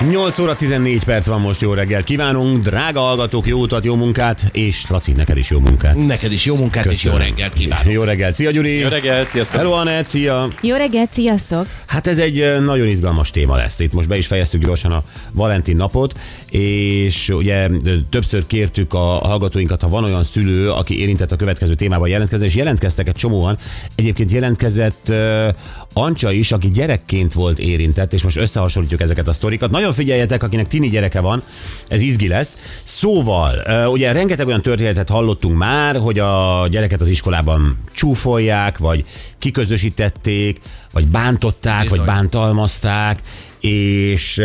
8 óra 14 perc van most, jó reggelt kívánunk, drága hallgatók, jó utat, jó munkát, és Laci, neked is jó munkát. Neked is jó munkát és jó Köszönöm. reggelt kívánok. Jó reggelt, szia Gyuri! Jó reggelt, sziasztok! Hello Anett, szia! Jó reggelt, sziasztok! Hát ez egy ö, nagyon izgalmas téma lesz. Itt most be is fejeztük gyorsan a Valentin napot, és ugye ö, többször kértük a hallgatóinkat, ha van olyan szülő, aki érintett a következő témában jelentkezni, és jelentkeztek egy csomóan. Egyébként jelentkezett ö, Ancsa is, aki gyerekként volt érintett, és most összehasonlítjuk ezeket a sztorikat. Nagyon figyeljetek, akinek tini gyereke van, ez izgi lesz. Szóval, ugye rengeteg olyan történetet hallottunk már, hogy a gyereket az iskolában csúfolják, vagy kiközösítették, vagy bántották, Bizony. vagy bántalmazták, és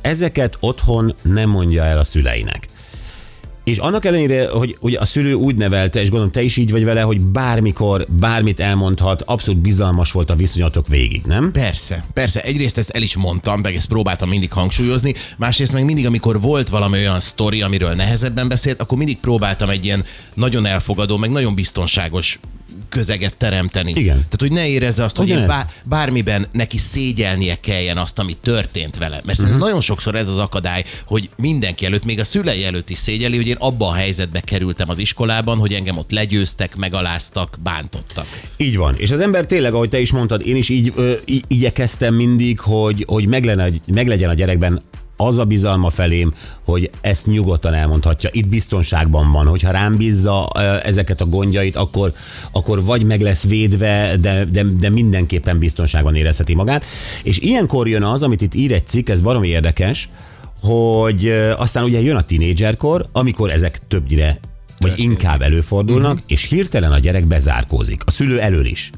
ezeket otthon nem mondja el a szüleinek. És annak ellenére, hogy ugye a szülő úgy nevelte, és gondolom te is így vagy vele, hogy bármikor, bármit elmondhat, abszolút bizalmas volt a viszonyatok végig, nem? Persze, persze. Egyrészt ezt el is mondtam, meg ezt próbáltam mindig hangsúlyozni, másrészt meg mindig, amikor volt valami olyan sztori, amiről nehezebben beszélt, akkor mindig próbáltam egy ilyen nagyon elfogadó, meg nagyon biztonságos közeget teremteni. Igen. Tehát, hogy ne érezze azt, hogy én Ugyanez. bár, bármiben neki szégyelnie kelljen azt, ami történt vele. Mert uh-huh. nagyon sokszor ez az akadály, hogy mindenki előtt, még a szülei előtt is szégyeli, hogy én abba a helyzetbe kerültem az iskolában, hogy engem ott legyőztek, megaláztak, bántottak. Így van. És az ember tényleg, ahogy te is mondtad, én is így ö, igyekeztem mindig, hogy, hogy meglegyen, meglegyen a gyerekben az a bizalma felém, hogy ezt nyugodtan elmondhatja. Itt biztonságban van, hogyha rám bízza ezeket a gondjait, akkor, akkor vagy meg lesz védve, de, de, de mindenképpen biztonságban érezheti magát. És ilyenkor jön az, amit itt ír egy cikk, ez baromi érdekes, hogy aztán ugye jön a tinédzserkor, amikor ezek többnyire vagy inkább előfordulnak, uh-huh. és hirtelen a gyerek bezárkózik. A szülő elől is.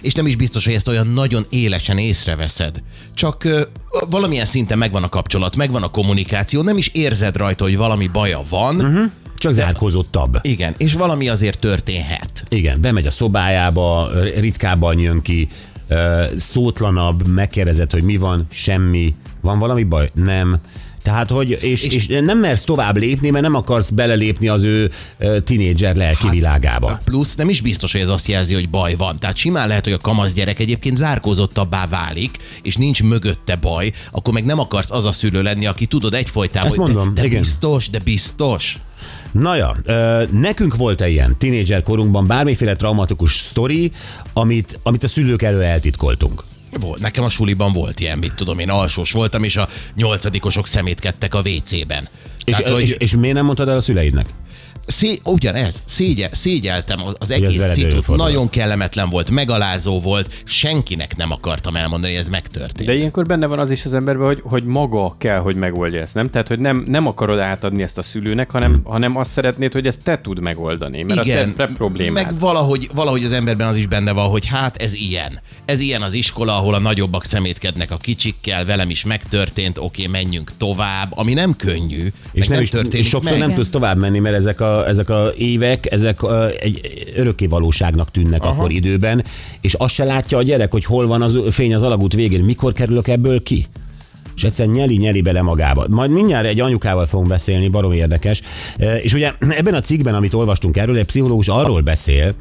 És nem is biztos, hogy ezt olyan nagyon élesen észreveszed. Csak ö, valamilyen szinten megvan a kapcsolat, megvan a kommunikáció, nem is érzed rajta, hogy valami baja van, uh-huh. Csak zárkózottabb. igen, és valami azért történhet. Igen, bemegy a szobájába, ritkábban jön ki, szótlanabb, megkérdezed, hogy mi van, semmi, van valami baj? Nem. Tehát, hogy, és, és, és nem mersz tovább lépni, mert nem akarsz belelépni az ő tinédzser lelki hát, világába. Plusz nem is biztos, hogy ez azt jelzi, hogy baj van. Tehát simán lehet, hogy a kamasz gyerek egyébként zárkózottabbá válik, és nincs mögötte baj, akkor meg nem akarsz az a szülő lenni, aki tudod egyfolytában, Ezt mondom, de, de igen. biztos, de biztos. Na ja, ö, nekünk volt-e ilyen tinédzser korunkban bármiféle traumatikus sztori, amit, amit a szülők elől eltitkoltunk? Volt, nekem a suliban volt ilyen, mit tudom én, alsós voltam, és a nyolcadikosok szemétkedtek a WC-ben. És, Tehát, hogy... és, és miért nem mondtad el a szüleidnek? Szé, ugyanez, szégye, szégyeltem az- egész szitut, nagyon kellemetlen volt, megalázó volt, senkinek nem akartam elmondani, hogy ez megtörtént. De ilyenkor benne van az is az emberben, hogy, hogy maga kell, hogy megoldja ezt, nem? Tehát, hogy nem, nem akarod átadni ezt a szülőnek, hanem, hmm. hanem azt szeretnéd, hogy ezt te tud megoldani, mert Igen, a te, problémád. meg valahogy, valahogy az emberben az is benne van, hogy hát ez ilyen. Ez ilyen az iskola, ahol a nagyobbak szemétkednek a kicsikkel, velem is megtörtént, oké, menjünk tovább, ami nem könnyű. És, meg nem is, történik és sokszor meg. nem tudsz tovább menni, mert ezek a, ezek a évek, ezek a, egy örökké valóságnak tűnnek Aha. akkor időben, és azt se látja a gyerek, hogy hol van az fény az alagút végén, mikor kerülök ebből ki. És egyszerűen nyeli-nyeli bele magába. Majd mindjárt egy anyukával fogunk beszélni, barom érdekes. És ugye ebben a cikkben, amit olvastunk erről, egy pszichológus arról beszél,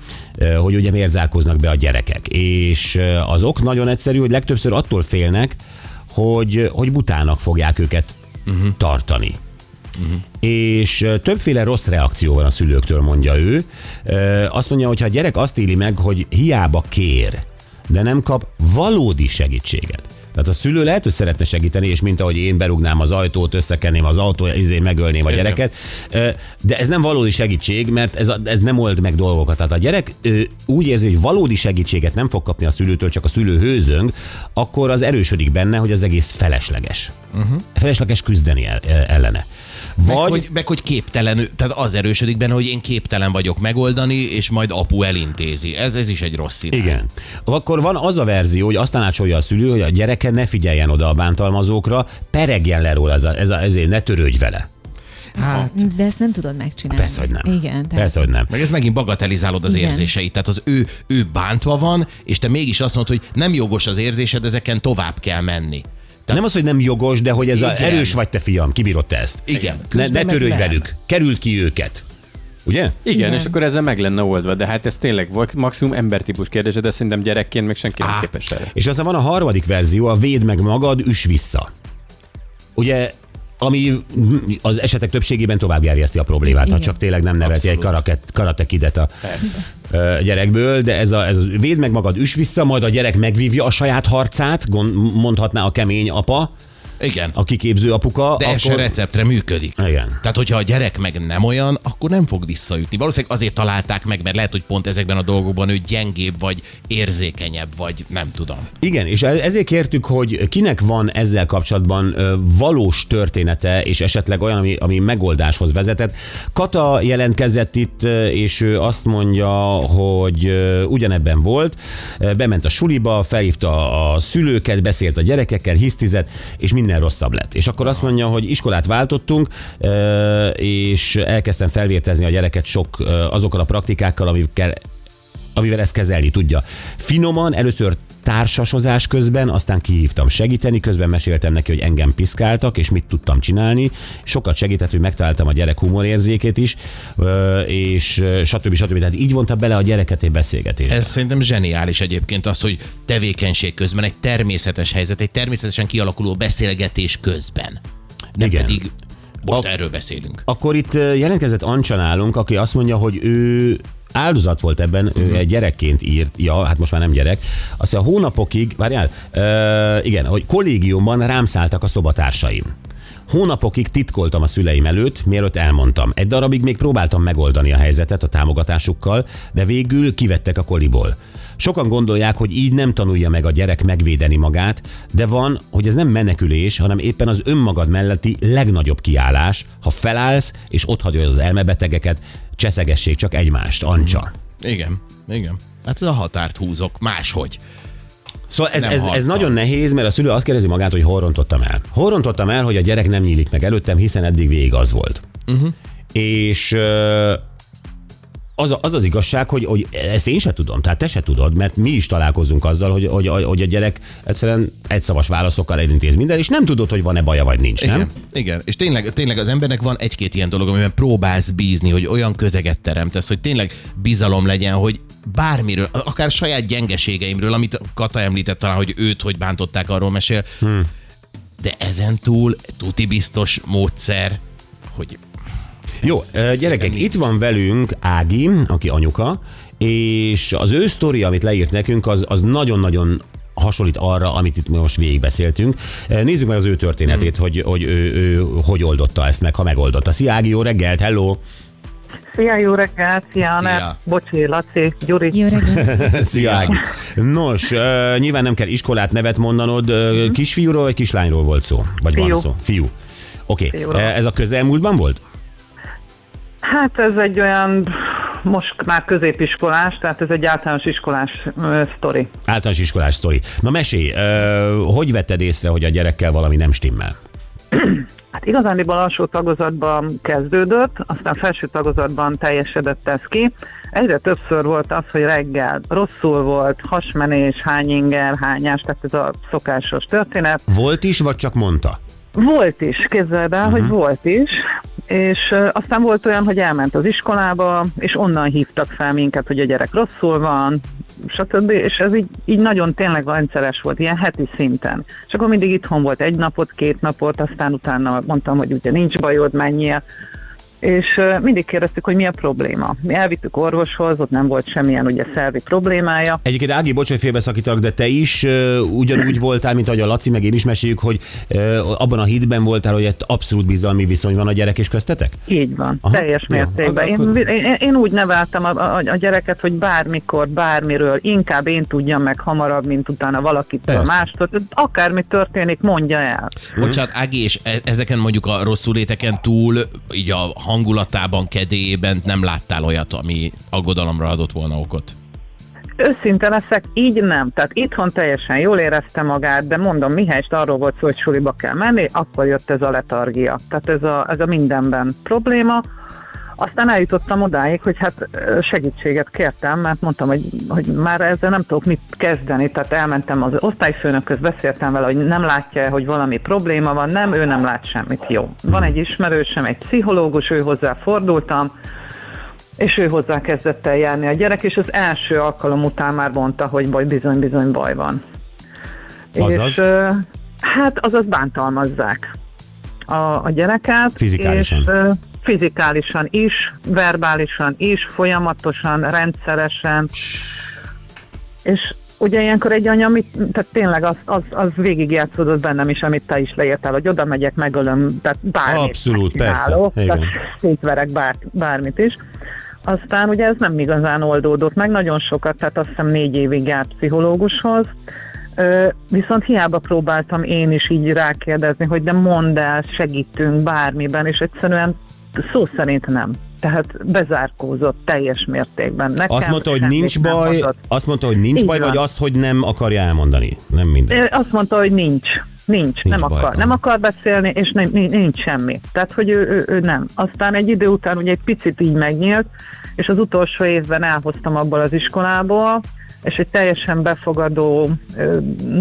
hogy ugye miért zárkóznak be a gyerekek. És az ok nagyon egyszerű, hogy legtöbbször attól félnek, hogy, hogy butának fogják őket uh-huh. tartani. És többféle rossz reakció van a szülőktől, mondja ő. Azt mondja, hogy ha a gyerek azt éli meg, hogy hiába kér, de nem kap valódi segítséget. Tehát a szülő lehet, hogy szeretne segíteni, és mint ahogy én berugnám az ajtót, összekenném az autót, ezért megölném a gyereket. De ez nem valódi segítség, mert ez, a, ez nem old meg dolgokat. Tehát a gyerek ö, úgy érzi, hogy valódi segítséget nem fog kapni a szülőtől, csak a szülő hőzöng, akkor az erősödik benne, hogy az egész felesleges. Uh-huh. Felesleges küzdeni el, ellene. Meg, Vagy hogy, meg hogy képtelen, tehát az erősödik benne, hogy én képtelen vagyok megoldani, és majd apu elintézi. Ez, ez is egy rossz irány. Igen. Akkor van az a verzió, hogy azt tanácsolja a szülő, hogy a gyereke ne figyeljen oda a bántalmazókra, peregjen le róla, ez a, ez a, ezért ne törődj vele. Hát, De ezt nem tudod megcsinálni. Persze, hogy nem. Igen. Tehát Persze, hogy nem. meg ez megint bagatelizálod az Igen. érzéseit. Tehát az ő, ő bántva van, és te mégis azt mondod, hogy nem jogos az érzésed, ezeken tovább kell menni. Nem az, hogy nem jogos, de hogy ez a Igen. erős vagy te fiam, kibírod te ezt. Igen. Ne, ne törődj nem. velük, kerüld ki őket. Ugye? Igen, Igen. és akkor ezzel meg lenne oldva, de hát ez tényleg volt maximum embertípus kérdése, de szerintem gyerekként még senki nem Á, képes erre. És aztán van a harmadik verzió, a véd meg magad, üs vissza. Ugye ami az esetek többségében tovább gerjeszti a problémát, ha Igen. csak tényleg nem neveti egy karaket, karatekidet a ö, gyerekből, de ez a, ez a véd meg magad, üs vissza, majd a gyerek megvívja a saját harcát, gond, mondhatná a kemény apa, Igen. a kiképző apuka. De ez se receptre működik. Igen. Tehát, hogyha a gyerek meg nem olyan, akkor nem fog visszaütni. Valószínűleg azért találták meg, mert lehet, hogy pont ezekben a dolgokban ő gyengébb, vagy érzékenyebb, vagy nem tudom. Igen, és e- ezért kértük, hogy kinek van ezzel kapcsolatban valós története, és esetleg olyan, ami, ami megoldáshoz vezetett. Kata jelentkezett itt, és ő azt mondja, hogy ugyanebben volt, bement a suliba, felhívta a szülőket, beszélt a gyerekekkel, hisztizett, és minden rosszabb lett. És akkor azt mondja, hogy iskolát váltottunk, és elkezdtem felvértezni a gyereket sok azokkal a praktikákkal, amikkel amivel ezt kezelni tudja. Finoman, először társasozás közben, aztán kihívtam segíteni, közben meséltem neki, hogy engem piszkáltak, és mit tudtam csinálni. Sokat segített, hogy megtaláltam a gyerek humorérzékét is, és stb. stb. Tehát így vonta bele a gyereket egy beszélgetésbe. Ez szerintem zseniális egyébként az, hogy tevékenység közben egy természetes helyzet, egy természetesen kialakuló beszélgetés közben. Nem Igen. pedig most A- erről beszélünk. Akkor itt jelentkezett Ancsa nálunk, aki azt mondja, hogy ő áldozat volt ebben, uh-huh. ő egy gyerekként írt, ja, hát most már nem gyerek, azt mondja, hónapokig, várjál, ö, igen, hogy kollégiumban rám szálltak a szobatársaim. Hónapokig titkoltam a szüleim előtt, mielőtt elmondtam. Egy darabig még próbáltam megoldani a helyzetet a támogatásukkal, de végül kivettek a koliból. Sokan gondolják, hogy így nem tanulja meg a gyerek megvédeni magát, de van, hogy ez nem menekülés, hanem éppen az önmagad melletti legnagyobb kiállás, ha felállsz és ott hagyod az elmebetegeket, cseszegessék csak egymást, Ancsa. Igen, igen. Hát ez a határt húzok, máshogy. Szóval ez, Nem ez, ez nagyon nehéz, mert a szülő azt kérdezi magát, hogy hol rontottam el. Hol rontottam el, hogy a gyerek nem nyílik meg előttem, hiszen eddig végig az volt. Uh-huh. És az, a- az az igazság, hogy, hogy ezt én se tudom, tehát te se tudod, mert mi is találkozunk azzal, hogy, hogy, hogy a gyerek egyszerűen egyszavas válaszokkal elintéz minden, és nem tudod, hogy van-e baja, vagy nincs, nem? Igen, igen. És tényleg, tényleg az embernek van egy-két ilyen dolog, amiben próbálsz bízni, hogy olyan közeget teremtesz, hogy tényleg bizalom legyen, hogy bármiről, akár saját gyengeségeimről, amit Kata említett talán, hogy őt hogy bántották, arról mesél. Hmm. De ezen túl tuti biztos módszer, hogy Jó, gyerekek, itt van velünk Ági, aki anyuka, és az ő sztori, amit leírt nekünk, az, az nagyon-nagyon hasonlít arra, amit itt most végigbeszéltünk. Nézzük meg az ő történetét, Hmm. hogy, hogy ő, ő hogy oldotta ezt meg, ha megoldotta. Szia Ági, jó reggelt, hello! Szia, jó reggelt, szia, Szia. Anne. Bocsi, Laci, Gyuri. Jó reggelt. Szia Ági! Nos, nyilván nem kell iskolát nevet mondanod, uh, kisfiúról vagy kislányról volt szó? Vagy van Fiú. szó? Fiú. Oké, okay. Ez a közelmúltban volt? Hát ez egy olyan, most már középiskolás, tehát ez egy általános iskolás ö, sztori. Általános iskolás sztori. Na mesélj, uh, hogy vetted észre, hogy a gyerekkel valami nem stimmel? Hát igazándiból alsó tagozatban kezdődött, aztán felső tagozatban teljesedett ez ki. Egyre többször volt az, hogy reggel rosszul volt, hasmenés, hány inger, hányás, tehát ez a szokásos történet. Volt is, vagy csak mondta? Volt is, képzeld el, uh-huh. hogy volt is, és aztán volt olyan, hogy elment az iskolába, és onnan hívtak fel minket, hogy a gyerek rosszul van, stb. És ez így, így nagyon tényleg rendszeres volt, ilyen heti szinten. És akkor mindig itthon volt egy napot, két napot, aztán utána mondtam, hogy ugye nincs bajod, menjél. És mindig kérdeztük, hogy mi a probléma. Mi elvittük orvoshoz, ott nem volt semmilyen ugye szervi problémája. Egyébként Ági, bocs, hogy félbeszakítalak, de te is uh, ugyanúgy voltál, mint ahogy a Laci, meg én is meséljük, hogy uh, abban a hitben voltál, hogy egy abszolút bizalmi viszony van a gyerek és köztetek? Így van, Aha, teljes jó, mértékben. akkor- Én, én, én úgy neveltem a, a, a gyereket, hogy bármikor, bármiről, inkább én tudjam meg hamarabb, mint utána valakitől mástól. Akármi történik, mondja el. Bocsánat, Ági, és e- ezeken mondjuk a rosszuléteken túl, így a hangulatában, kedélyében nem láttál olyat, ami aggodalomra adott volna okot? Őszinte leszek, így nem. Tehát itthon teljesen jól érezte magát, de mondom, mihelyest arról volt szó, hogy suliba kell menni, akkor jött ez a letargia. Tehát ez a, ez a mindenben probléma. Aztán eljutottam odáig, hogy hát segítséget kértem, mert mondtam, hogy, hogy már ezzel nem tudok mit kezdeni, tehát elmentem az osztályfőnökhöz, beszéltem vele, hogy nem látja, hogy valami probléma van, nem, ő nem lát semmit, jó. Van egy ismerősöm, egy pszichológus, ő hozzá fordultam, és ő hozzá kezdett el járni a gyerek, és az első alkalom után már mondta, hogy baj, bizony-bizony baj van. Azaz? És, hát azaz bántalmazzák a, a gyereket. Fizikálisan. És, fizikálisan is, verbálisan is, folyamatosan, rendszeresen. És ugye ilyenkor egy anya, mit, tehát tényleg az, az, az végigjátszódott bennem is, amit te is leírtál, hogy oda megyek, megölöm, tehát bármit Abszolút, persze, tehát szétverek bár, bármit is. Aztán ugye ez nem igazán oldódott meg, nagyon sokat, tehát azt hiszem négy évig járt pszichológushoz, viszont hiába próbáltam én is így rákérdezni, hogy de mondd el, segítünk bármiben, és egyszerűen szó szerint nem. Tehát bezárkózott teljes mértékben. Nekem Azt mondta, hogy nincs baj, mondott. azt mondta, hogy nincs Így baj, van. vagy azt, hogy nem akarja elmondani. Nem minden. Azt mondta, hogy nincs. Nincs, Nincs nem baj, akar, nem akar beszélni, és nem, nincs, nincs semmi. Tehát, hogy ő, ő, ő nem. Aztán egy idő után ugye egy picit így megnyílt, és az utolsó évben elhoztam abból az iskolából, és egy teljesen befogadó,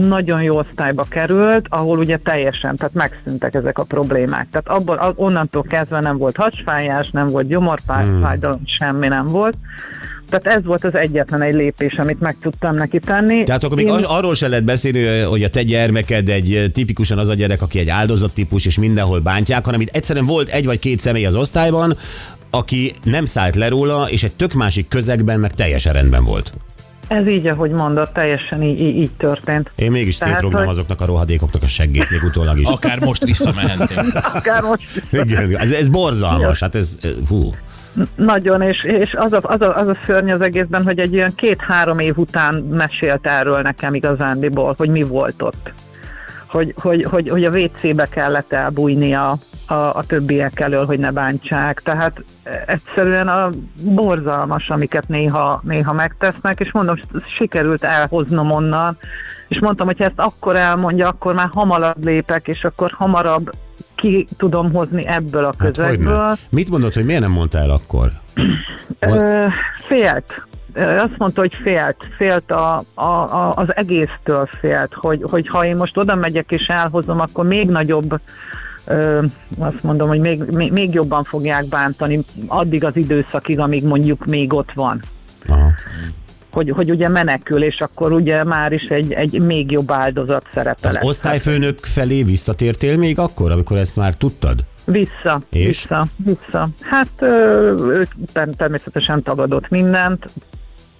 nagyon jó osztályba került, ahol ugye teljesen, tehát megszűntek ezek a problémák. Tehát abból, onnantól kezdve nem volt hasfájás, nem volt gyomorfájdalom, semmi nem volt. Tehát ez volt az egyetlen egy lépés, amit meg tudtam neki tenni. Tehát akkor még Én- arról se lehet beszélni, hogy a te gyermeked egy tipikusan az a gyerek, aki egy áldozattípus, és mindenhol bántják, hanem itt egyszerűen volt egy vagy két személy az osztályban, aki nem szállt le róla, és egy tök másik közegben meg teljesen rendben volt. Ez így, ahogy mondott, teljesen így, így, így történt. Én mégis Tehát, szétrognám hogy- azoknak a rohadékoknak a seggét még utólag is. Akár most visszamehetnénk. Akár most Igen, ez, ez borzalmas, hát ez, hú. nagyon, és, és az, a, az, a, az a szörny az egészben, hogy egy ilyen két-három év után mesélt erről nekem igazándiból, hogy mi volt ott. Hogy, hogy, hogy, hogy a WC-be kellett elbújnia a, a többiek elől, hogy ne bántsák. Tehát egyszerűen a borzalmas, amiket néha, néha megtesznek, és mondom, sikerült elhoznom onnan, és mondtam, hogy ha ezt akkor elmondja, akkor már hamarabb lépek, és akkor hamarabb ki tudom hozni ebből a Hát közegből. hogyne. Mit mondod, hogy miért nem mondta el akkor? Ö, félt. Azt mondta, hogy félt. Félt a, a, a, az egésztől félt, hogy, hogy ha én most oda megyek és elhozom, akkor még nagyobb ö, azt mondom, hogy még, még, még jobban fogják bántani addig az időszakig, amíg mondjuk még ott van. Aha. Hogy, hogy ugye menekül, és akkor ugye már is egy, egy még jobb áldozat szerepe Az osztályfőnök felé visszatértél még akkor, amikor ezt már tudtad? Vissza, És? vissza, vissza. Hát ő ter- természetesen tagadott mindent.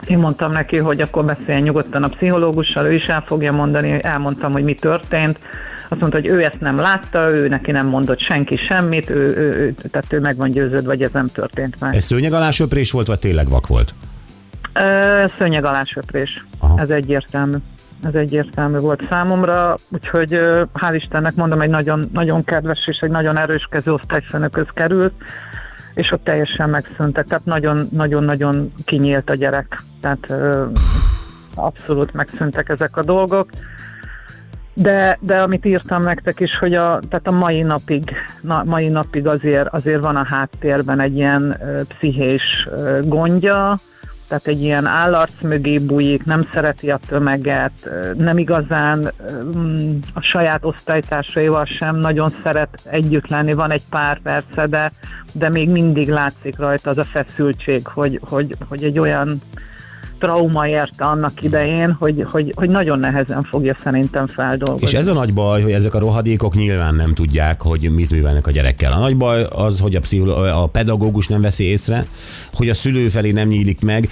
Én mondtam neki, hogy akkor beszéljen nyugodtan a pszichológussal, ő is el fogja mondani, elmondtam, hogy mi történt. Azt mondta, hogy ő ezt nem látta, ő neki nem mondott senki semmit, ő, ő, ő, tehát ő meg van győződve, hogy ez nem történt meg. Ez szőnyeg alá söprés volt, vagy tényleg vak volt? Ö, Szőnyeg alásöprés. Aha. Ez egyértelmű. Ez egyértelmű volt számomra, úgyhogy hál' Istennek mondom, egy nagyon, nagyon kedves és egy nagyon erős kezű osztályfőnökhöz került, és ott teljesen megszűntek, tehát nagyon- nagyon-nagyon kinyílt a gyerek, tehát ö, abszolút megszűntek ezek a dolgok. De, de amit írtam nektek is, hogy a, tehát a mai napig, na, mai napig azért, azért van a háttérben egy ilyen ö, pszichés ö, gondja, tehát egy ilyen állarc mögé bújik, nem szereti a tömeget, nem igazán mm, a saját osztálytársaival sem nagyon szeret együtt lenni, van egy pár perce, de, de még mindig látszik rajta az a feszültség, hogy, hogy, hogy egy olyan trauma érte annak idején, hogy, hogy, hogy nagyon nehezen fogja szerintem feldolgozni. És ez a nagy baj, hogy ezek a rohadékok nyilván nem tudják, hogy mit művelnek a gyerekkel. A nagy baj az, hogy a, pszicholo- a pedagógus nem veszi észre, hogy a szülő felé nem nyílik meg.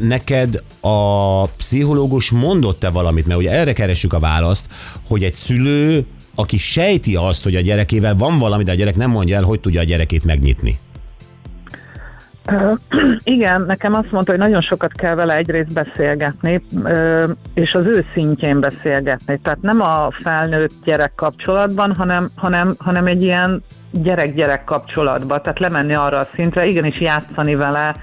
Neked a pszichológus mondott-e valamit, mert ugye erre keressük a választ, hogy egy szülő, aki sejti azt, hogy a gyerekével van valami, de a gyerek nem mondja el, hogy tudja a gyerekét megnyitni. Igen, nekem azt mondta, hogy nagyon sokat kell vele egyrészt beszélgetni, és az ő szintjén beszélgetni. Tehát nem a felnőtt gyerek kapcsolatban, hanem, hanem, hanem egy ilyen gyerek-gyerek kapcsolatba, tehát lemenni arra a szintre, igenis játszani vele,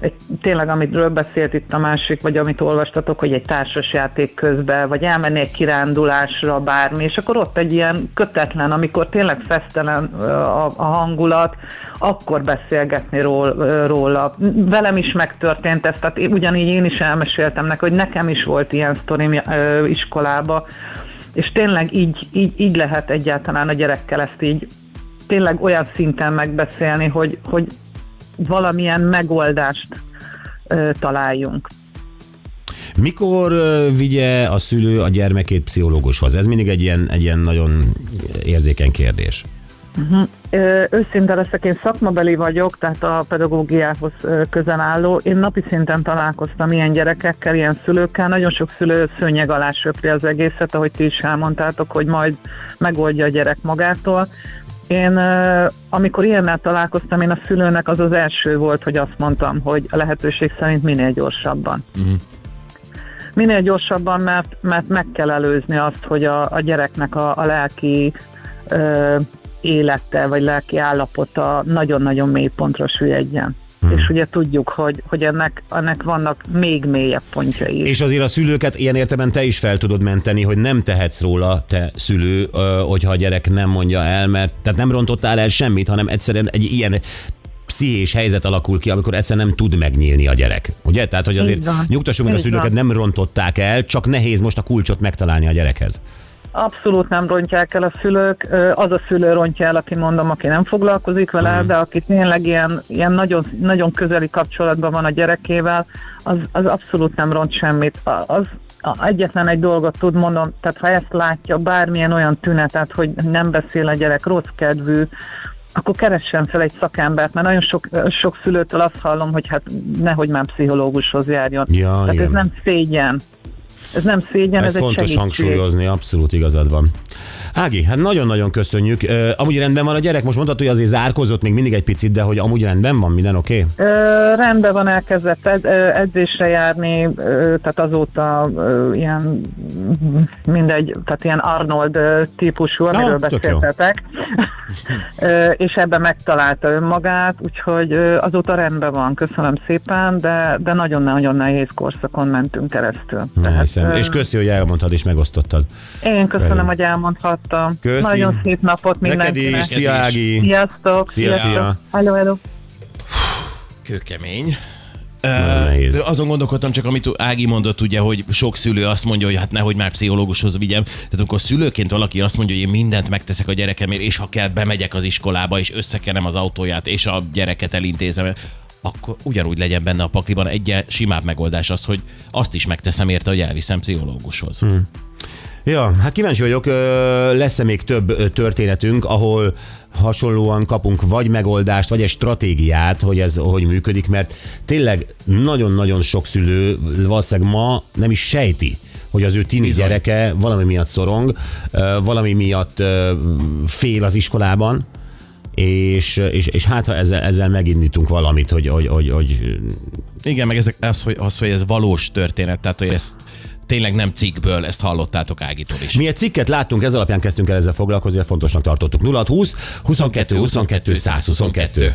egy, tényleg, amitről beszélt itt a másik, vagy amit olvastatok, hogy egy társasjáték közben, vagy elmenni egy kirándulásra, bármi, és akkor ott egy ilyen kötetlen, amikor tényleg fesztelen a, a hangulat, akkor beszélgetni ról, róla. Velem is megtörtént ez, tehát én- ugyanígy én is elmeséltem neki, hogy nekem is volt ilyen sztorim iskolába, és tényleg így, így, így lehet egyáltalán a gyerekkel ezt így tényleg olyan szinten megbeszélni, hogy, hogy valamilyen megoldást ö, találjunk. Mikor vigye a szülő a gyermekét pszichológushoz? Ez mindig egy ilyen, egy ilyen nagyon érzékeny kérdés. Ö, Őszinte leszek, én szakmabeli vagyok, tehát a pedagógiához közel álló. Én napi szinten találkoztam ilyen gyerekekkel, ilyen szülőkkel. Nagyon sok szülő szőnyeg alá söpri az egészet, ahogy ti is elmondtátok, hogy majd megoldja a gyerek magától. Én, amikor ilyennel találkoztam, én a szülőnek az az első volt, hogy azt mondtam, hogy a lehetőség szerint minél gyorsabban. Minél gyorsabban, mert, mert meg kell előzni azt, hogy a, a gyereknek a, a lelki ö, élete, vagy lelki állapota nagyon-nagyon mély pontra süllyedjen. Hmm. És ugye tudjuk, hogy, hogy ennek, ennek vannak még mélyebb pontjai. És azért a szülőket ilyen értelemben te is fel tudod menteni, hogy nem tehetsz róla, te szülő, hogyha a gyerek nem mondja el, mert tehát nem rontottál el semmit, hanem egyszerűen egy ilyen pszichés helyzet alakul ki, amikor egyszerűen nem tud megnyílni a gyerek. Ugye? Tehát, hogy azért nyugtassunk meg a szülőket, nem rontották el, csak nehéz most a kulcsot megtalálni a gyerekhez. Abszolút nem rontják el a szülők. Az a szülő rontja el, aki mondom, aki nem foglalkozik vele, de aki tényleg ilyen, ilyen nagyon, nagyon közeli kapcsolatban van a gyerekével, az, az abszolút nem ront semmit. Az, egyetlen egy dolgot tud mondom, tehát ha ezt látja, bármilyen olyan tünetet, hogy nem beszél a gyerek, rossz kedvű, akkor keressen fel egy szakembert, mert nagyon sok, sok szülőtől azt hallom, hogy hát nehogy már pszichológushoz járjon. Ja, Tehát igen. ez nem szégyen. Ez nem szégyen, Ez, ez, egy fontos segítség. hangsúlyozni, abszolút igazad van. Ági, hát nagyon-nagyon köszönjük. Ö, amúgy rendben van a gyerek, most mondhatod, hogy azért zárkozott még mindig egy picit, de hogy amúgy rendben van, minden oké? Okay? Ö, rendben van, elkezdett ed, edzésre járni, ö, tehát azóta ö, ilyen mindegy, tehát ilyen Arnold típusú, amiről jó. beszéltetek, Ö, és ebben megtalálta önmagát, úgyhogy ö, azóta rendben van, köszönöm szépen, de, de nagyon-nagyon nehéz korszakon mentünk keresztül. Hiszem. ö, És köszi, hogy elmondtad és megosztottad. én köszönöm, velünk. hogy elmondhattam. Köszi. Nagyon szép napot Neked mindenkinek. is, szia Ági! Sziasztok! Szia, szia. Hello, hello. Kőkemény. Ö, azon gondolkodtam csak, amit Ági mondott, ugye, hogy sok szülő azt mondja, hogy hát nehogy már pszichológushoz vigyem. Tehát amikor szülőként valaki azt mondja, hogy én mindent megteszek a gyerekemért, és ha kell, bemegyek az iskolába, és összekenem az autóját, és a gyereket elintézem, akkor ugyanúgy legyen benne a pakliban egy simább megoldás az, hogy azt is megteszem érte, hogy elviszem pszichológushoz. Hmm. Ja, hát kíváncsi vagyok, lesz-e még több történetünk, ahol hasonlóan kapunk vagy megoldást, vagy egy stratégiát, hogy ez hogy működik, mert tényleg nagyon-nagyon sok szülő valószínűleg ma nem is sejti, hogy az ő tini gyereke valami miatt szorong, valami miatt fél az iskolában, és, és, és hát ha ezzel, ezzel megindítunk valamit, hogy, hogy, hogy, hogy Igen, meg ezek, az, hogy, az, hogy ez valós történet, tehát hogy ezt tényleg nem cikkből, ezt hallottátok Ágitól is. Mi egy cikket láttunk, ez alapján kezdtünk el ezzel foglalkozni, fontosnak tartottuk. 0620 22 22 122.